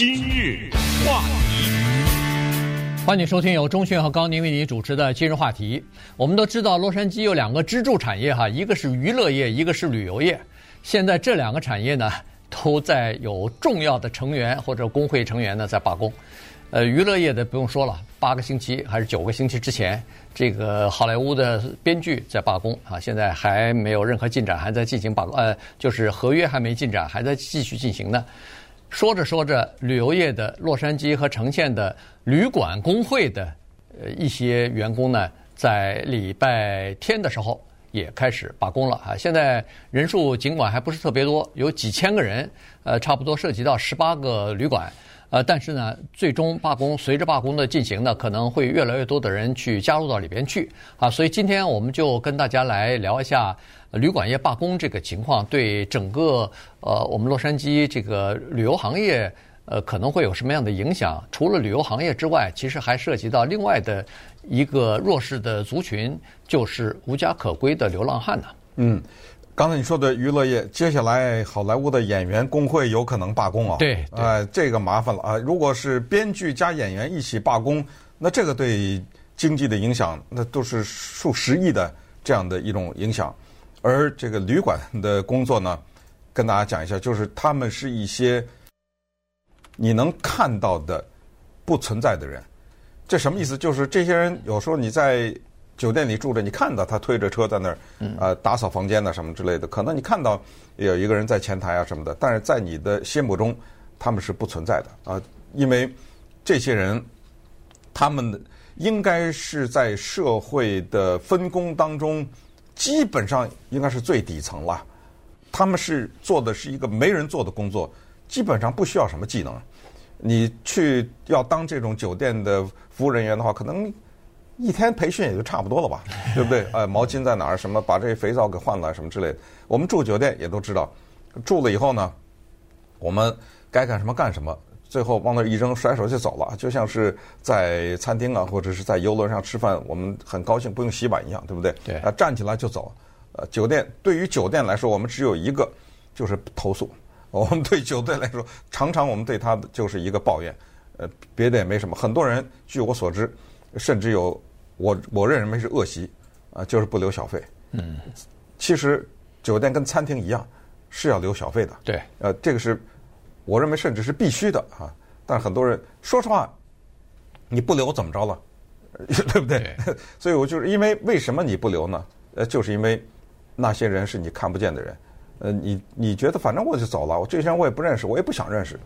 今日话题，欢迎收听由钟迅和高宁为你主持的今日话题。我们都知道，洛杉矶有两个支柱产业哈，一个是娱乐业，一个是旅游业。现在这两个产业呢，都在有重要的成员或者工会成员呢在罢工。呃，娱乐业的不用说了，八个星期还是九个星期之前，这个好莱坞的编剧在罢工啊，现在还没有任何进展，还在进行罢工，呃，就是合约还没进展，还在继续进行呢。说着说着，旅游业的洛杉矶和橙县的旅馆工会的呃一些员工呢，在礼拜天的时候也开始罢工了啊。现在人数尽管还不是特别多，有几千个人，呃，差不多涉及到十八个旅馆。呃，但是呢，最终罢工随着罢工的进行呢，可能会越来越多的人去加入到里边去啊。所以今天我们就跟大家来聊一下旅馆业罢工这个情况，对整个呃我们洛杉矶这个旅游行业呃可能会有什么样的影响？除了旅游行业之外，其实还涉及到另外的一个弱势的族群，就是无家可归的流浪汉呢。嗯。刚才你说的娱乐业，接下来好莱坞的演员工会有可能罢工啊？对，哎、呃，这个麻烦了啊！如果是编剧加演员一起罢工，那这个对经济的影响，那都是数十亿的这样的一种影响。而这个旅馆的工作呢，跟大家讲一下，就是他们是一些你能看到的不存在的人。这什么意思？就是这些人有时候你在。酒店里住着，你看到他推着车在那儿，呃，打扫房间啊什么之类的，可能你看到有一个人在前台啊什么的，但是在你的心目中，他们是不存在的啊，因为这些人，他们应该是在社会的分工当中，基本上应该是最底层了。他们是做的是一个没人做的工作，基本上不需要什么技能。你去要当这种酒店的服务人员的话，可能。一天培训也就差不多了吧，对不对？呃，毛巾在哪儿？什么把这肥皂给换了什么之类的。我们住酒店也都知道，住了以后呢，我们该干什么干什么，最后往那儿一扔，甩手就走了，就像是在餐厅啊或者是在游轮上吃饭，我们很高兴不用洗碗一样，对不对？对。啊，站起来就走。呃，酒店对于酒店来说，我们只有一个，就是投诉。我们对酒店来说，常常我们对他就是一个抱怨。呃，别的也没什么。很多人据我所知，甚至有。我我认为是恶习，啊，就是不留小费。嗯，其实酒店跟餐厅一样，是要留小费的。对，呃，这个是我认为甚至是必须的啊。但是很多人说实话，你不留怎么着了，对不对？对 所以我就是因为为什么你不留呢？呃，就是因为那些人是你看不见的人。呃，你你觉得反正我就走了，我这些人我也不认识，我也不想认识。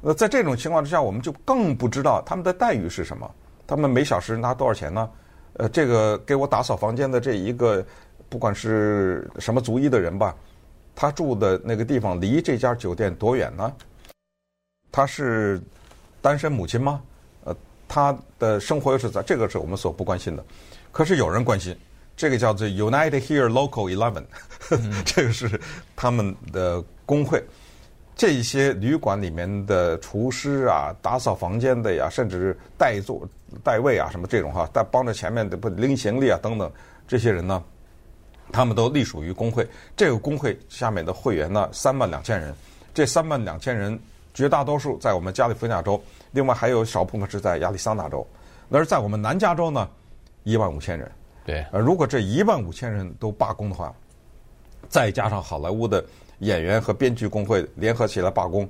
那在这种情况之下，我们就更不知道他们的待遇是什么，他们每小时拿多少钱呢？呃，这个给我打扫房间的这一个，不管是什么族裔的人吧，他住的那个地方离这家酒店多远呢？他是单身母亲吗？呃，他的生活又是在这个是我们所不关心的。可是有人关心，这个叫做 United Here Local Eleven，这个是他们的工会。这些旅馆里面的厨师啊，打扫房间的呀，甚至是带座、带位啊，什么这种哈，带帮着前面的不拎行李啊等等，这些人呢，他们都隶属于工会。这个工会下面的会员呢，三万两千人。这三万两千人绝大多数在我们加利福尼亚州，另外还有少部分是在亚利桑那州。那是在我们南加州呢，一万五千人。对。呃，如果这一万五千人都罢工的话，再加上好莱坞的。演员和编剧工会联合起来罢工，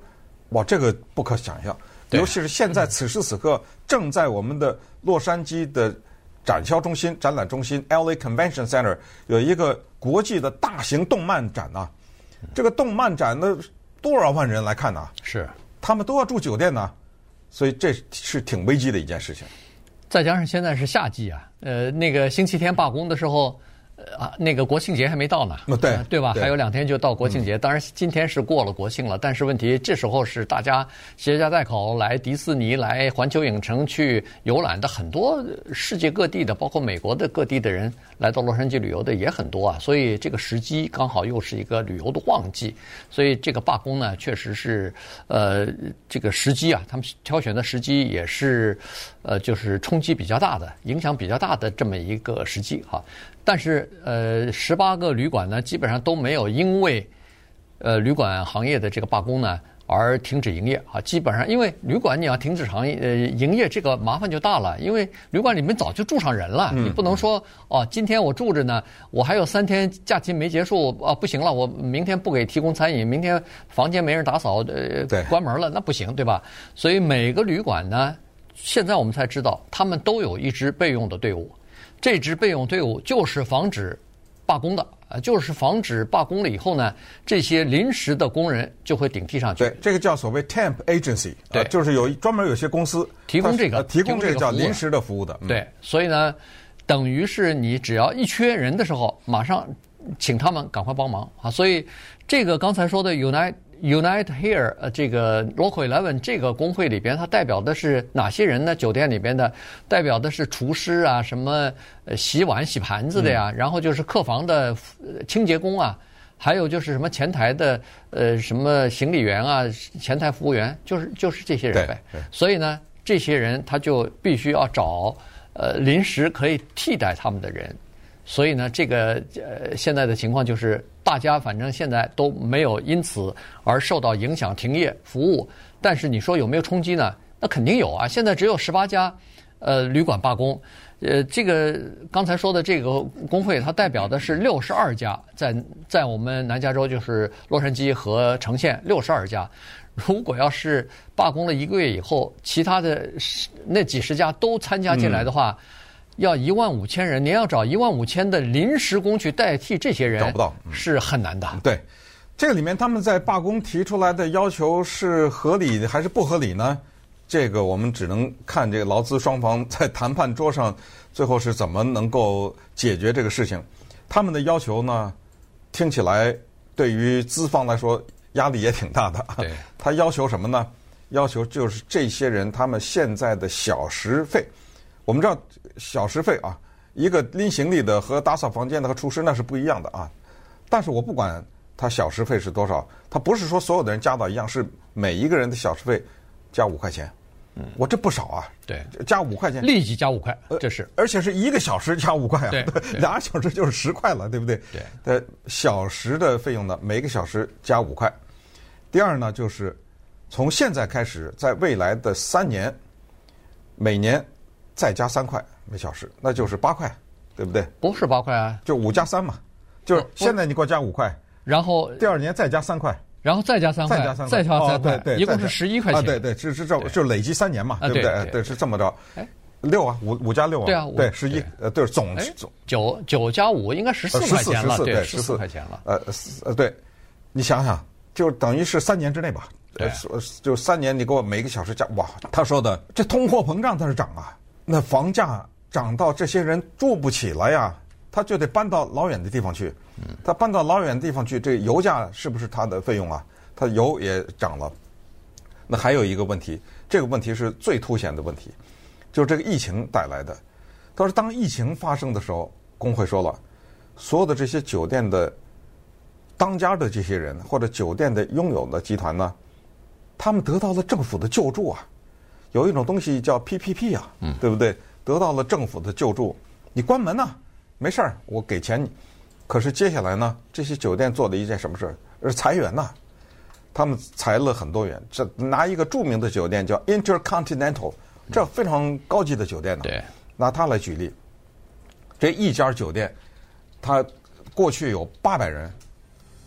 哇，这个不可想象。尤其是现在此时此刻，正在我们的洛杉矶的展销中心、展览中心 （LA Convention Center） 有一个国际的大型动漫展呐。这个动漫展的多少万人来看呐？是，他们都要住酒店呐，所以这是挺危机的一件事情。再加上现在是夏季啊，呃，那个星期天罢工的时候。啊，那个国庆节还没到呢，对对吧？还有两天就到国庆节。当然，今天是过了国庆了，但是问题这时候是大家携家带口来迪士尼、来环球影城去游览的很多世界各地的，包括美国的各地的人来到洛杉矶旅游的也很多啊。所以这个时机刚好又是一个旅游的旺季，所以这个罢工呢，确实是呃这个时机啊，他们挑选的时机也是呃就是冲击比较大的、影响比较大的这么一个时机哈。但是，呃，十八个旅馆呢，基本上都没有因为，呃，旅馆行业的这个罢工呢，而停止营业啊。基本上，因为旅馆你要停止行业呃营业，这个麻烦就大了。因为旅馆里面早就住上人了，你不能说哦，今天我住着呢，我还有三天假期没结束啊，不行了，我明天不给提供餐饮，明天房间没人打扫，呃，关门了，那不行，对吧？所以每个旅馆呢，现在我们才知道，他们都有一支备用的队伍，这支备用队伍就是防止罢工的。呃，就是防止罢工了以后呢，这些临时的工人就会顶替上去。对，这个叫所谓 temp agency，对，就是有专门有些公司提供这个，提供这个叫临时的服务的。对，所以呢，等于是你只要一缺人的时候，马上请他们赶快帮忙啊。所以这个刚才说的 Unite。Unite Here，呃，这个 Local Eleven 这个工会里边，它代表的是哪些人呢？酒店里边的代表的是厨师啊，什么呃洗碗洗盘子的呀，嗯、然后就是客房的清洁工啊，还有就是什么前台的呃什么行李员啊，前台服务员，就是就是这些人呗。所以呢，这些人他就必须要找呃临时可以替代他们的人。所以呢，这个呃，现在的情况就是，大家反正现在都没有因此而受到影响停业服务。但是你说有没有冲击呢？那肯定有啊！现在只有十八家呃旅馆罢工，呃，这个刚才说的这个工会，它代表的是六十二家，在在我们南加州就是洛杉矶和城县六十二家。如果要是罢工了一个月以后，其他的那几十家都参加进来的话。要一万五千人，您要找一万五千的临时工去代替这些人，找不到，是很难的。对，这个里面他们在罢工提出来的要求是合理的还是不合理呢？这个我们只能看这个劳资双方在谈判桌上最后是怎么能够解决这个事情。他们的要求呢，听起来对于资方来说压力也挺大的。对，他要求什么呢？要求就是这些人他们现在的小时费。我们知道小时费啊，一个拎行李的和打扫房间的和厨师那是不一样的啊。但是我不管他小时费是多少，他不是说所有的人加到一样，是每一个人的小时费加五块钱。嗯，我这不少啊。对，加五块钱，立即加五块，这是，而且是一个小时加五块啊。对，俩个小时就是十块了，对不对？对。呃小时的费用呢，每个小时加五块。第二呢，就是从现在开始，在未来的三年，每年。再加三块每小时，那就是八块，对不对？不是八块啊，就五加三嘛，就是现在你给我加五块，然后第二年再加三块，然后再加三块，再加三块，再加三块，哦、对对，一共是十一块钱。啊，对对，是是这，就累积三年嘛，对不对？对，对，是这么着。哎，六啊，五五加六啊，对啊，对十一，呃，对总总。九九加五应该十四块钱了，对，十四块钱了。呃呃，对，你想想，就等于是三年之内吧，对，就三年，你给我每个小时加，哇，他说的这通货膨胀它是涨啊。那房价涨到这些人住不起了呀，他就得搬到老远的地方去。他搬到老远的地方去，这油价是不是他的费用啊？他油也涨了。那还有一个问题，这个问题是最凸显的问题，就是这个疫情带来的。他说，当疫情发生的时候，工会说了，所有的这些酒店的当家的这些人，或者酒店的拥有的集团呢，他们得到了政府的救助啊。有一种东西叫 PPP 啊，对不对？得到了政府的救助，你关门呐，没事儿，我给钱你。可是接下来呢，这些酒店做了一件什么事儿？是裁员呐，他们裁了很多员。这拿一个著名的酒店叫 Intercontinental，这非常高级的酒店呢。对，拿它来举例，这一家酒店，它过去有八百人，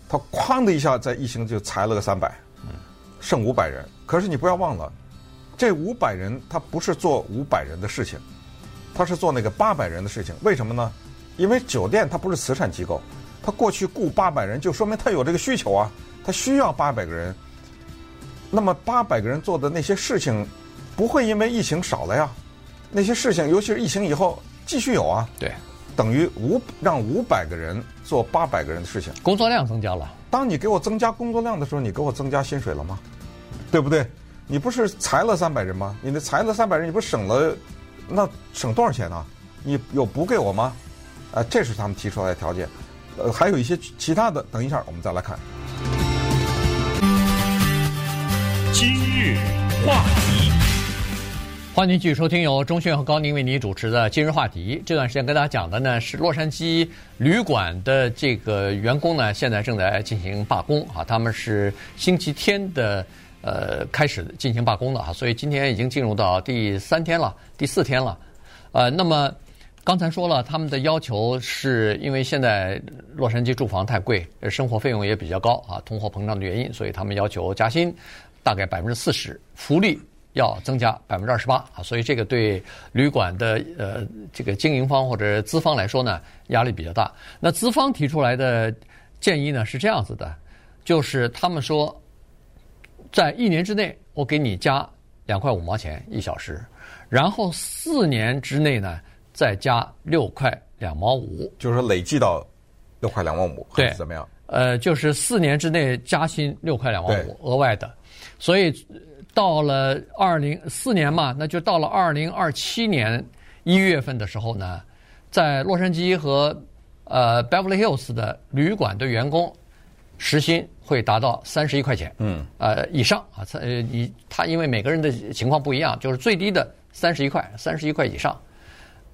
它哐的一下在疫情就裁了个三百，剩五百人。可是你不要忘了。这五百人他不是做五百人的事情，他是做那个八百人的事情。为什么呢？因为酒店它不是慈善机构，他过去雇八百人就说明他有这个需求啊，他需要八百个人。那么八百个人做的那些事情，不会因为疫情少了呀。那些事情，尤其是疫情以后继续有啊。对，等于五让五百个人做八百个人的事情，工作量增加了。当你给我增加工作量的时候，你给我增加薪水了吗？对不对？你不是裁了三百人吗？你那裁了三百人，你不省了，那省多少钱呢？你有补给我吗？啊、这是他们提出来的条件。呃，还有一些其他的，等一下我们再来看。今日话题，欢迎继续收听由钟迅和高宁为您主持的《今日话题》。这段时间跟大家讲的呢是洛杉矶旅馆的这个员工呢，现在正在进行罢工啊，他们是星期天的。呃开始进行罢工了哈，所以今天已经进入到第三天了，第四天了。呃，那么刚才说了，他们的要求是因为现在洛杉矶住房太贵，生活费用也比较高啊，通货膨胀的原因，所以他们要求加薪大概百分之四十，福利要增加百分之二十八啊，所以这个对旅馆的呃这个经营方或者资方来说呢，压力比较大。那资方提出来的建议呢是这样子的，就是他们说，在一年之内我给你加两块五毛钱一小时，然后四年之内呢再加六块两毛五，就是说累计到六块两毛五，还是怎么样？呃，就是四年之内加薪六块两毛五额外的，所以。到了二零四年嘛，那就到了二零二七年一月份的时候呢，在洛杉矶和呃 Beverly Hills 的旅馆的员工时薪会达到三十一块钱，嗯，呃以上啊，呃你他因为每个人的情况不一样，就是最低的三十一块，三十一块以上，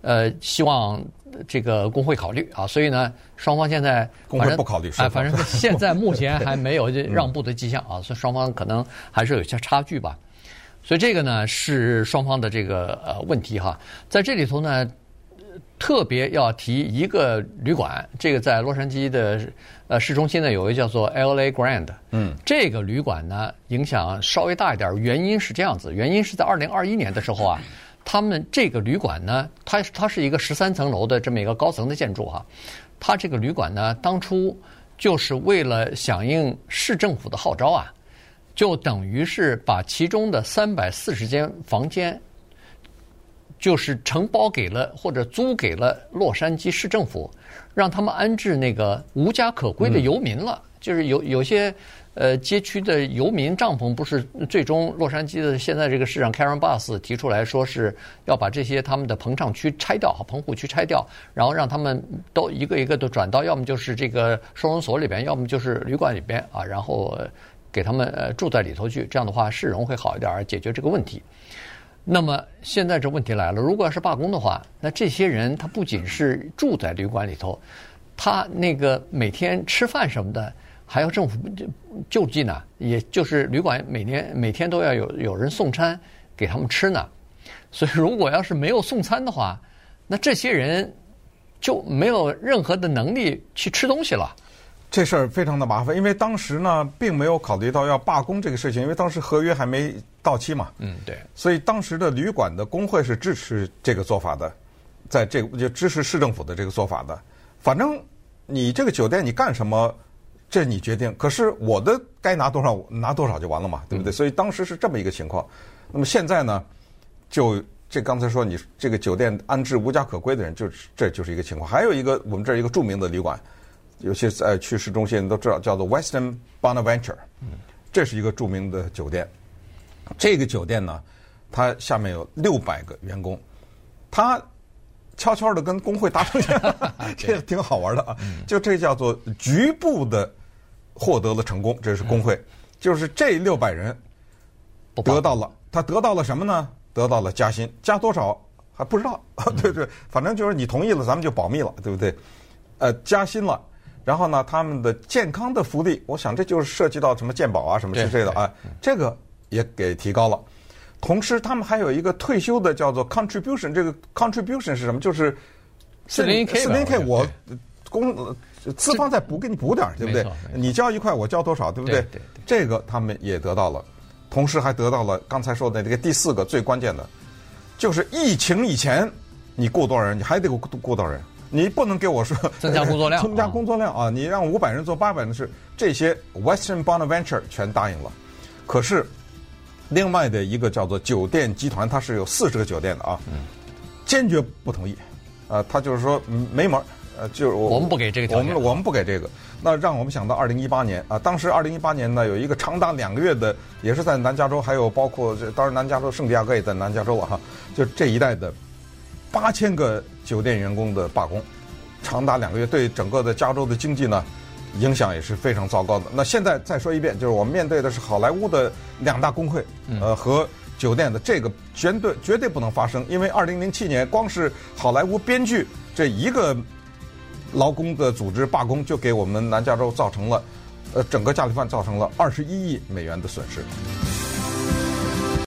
呃，希望这个工会考虑啊，所以呢，双方现在工会不考虑，哎，反正 现在目前还没有 让步的迹象啊，所以双方可能还是有些差距吧。所以这个呢是双方的这个呃问题哈，在这里头呢，特别要提一个旅馆，这个在洛杉矶的呃市中心呢有一个叫做 LA Grand，嗯，这个旅馆呢影响稍微大一点，原因是这样子，原因是在二零二一年的时候啊。他们这个旅馆呢，它它是一个十三层楼的这么一个高层的建筑哈。它这个旅馆呢，当初就是为了响应市政府的号召啊，就等于是把其中的三百四十间房间，就是承包给了或者租给了洛杉矶市政府，让他们安置那个无家可归的游民了，就是有有些。呃，街区的游民帐篷不是最终洛杉矶的现在这个市长 Karen Bass 提出来说是要把这些他们的棚帐区拆掉，棚户区拆掉，然后让他们都一个一个都转到要么就是这个收容所里边，要么就是旅馆里边啊，然后给他们呃住在里头去，这样的话市容会好一点，解决这个问题。那么现在这问题来了，如果要是罢工的话，那这些人他不仅是住在旅馆里头，他那个每天吃饭什么的。还要政府救济呢，也就是旅馆每年每天都要有有人送餐给他们吃呢，所以如果要是没有送餐的话，那这些人就没有任何的能力去吃东西了。这事儿非常的麻烦，因为当时呢并没有考虑到要罢工这个事情，因为当时合约还没到期嘛。嗯，对。所以当时的旅馆的工会是支持这个做法的，在这个就支持市政府的这个做法的。反正你这个酒店你干什么？这你决定，可是我的该拿多少拿多少就完了嘛，对不对？所以当时是这么一个情况。那么现在呢，就这刚才说你这个酒店安置无家可归的人，就这就是一个情况。还有一个我们这儿一个著名的旅馆，有些在去市中心都知道，叫做 Western Bonaventure，这是一个著名的酒店。这个酒店呢，它下面有六百个员工，它。悄悄的跟工会达成协议，这挺好玩的啊！就这叫做局部的获得了成功，这是工会，就是这六百人得到了，他得到了什么呢？得到了加薪，加多少还不知道，对对，反正就是你同意了，咱们就保密了，对不对？呃，加薪了，然后呢，他们的健康的福利，我想这就是涉及到什么健保啊什么之类的啊，这个也给提高了。同时，他们还有一个退休的叫做 contribution，这个 contribution 是什么？就是四零 K，四零 K，我公资方再补给你补点儿，对不对？你交一块，我交多少，对不对？对对。这个他们也得到了，同时还得到了刚才说的这个第四个最关键的，就是疫情以前你雇多少人，你还得雇雇多少人，你不能给我说 增加工作量，增加工作量啊！你让五百人做八百人的事，这些 Western Bonaventure 全答应了，可是。另外的一个叫做酒店集团，它是有四十个酒店的啊，坚决不同意，啊，他就是说没门儿，呃，就是我我们不给这个条件，我们我们不给这个，那让我们想到二零一八年啊，当时二零一八年呢有一个长达两个月的，也是在南加州，还有包括这当然南加州圣地亚哥也在南加州啊，哈，就这一带的八千个酒店员工的罢工，长达两个月，对整个的加州的经济呢。影响也是非常糟糕的。那现在再说一遍，就是我们面对的是好莱坞的两大工会，呃，和酒店的这个绝对绝对不能发生，因为二零零七年光是好莱坞编剧这一个劳工的组织罢工，就给我们南加州造成了，呃，整个加利福造成了二十一亿美元的损失。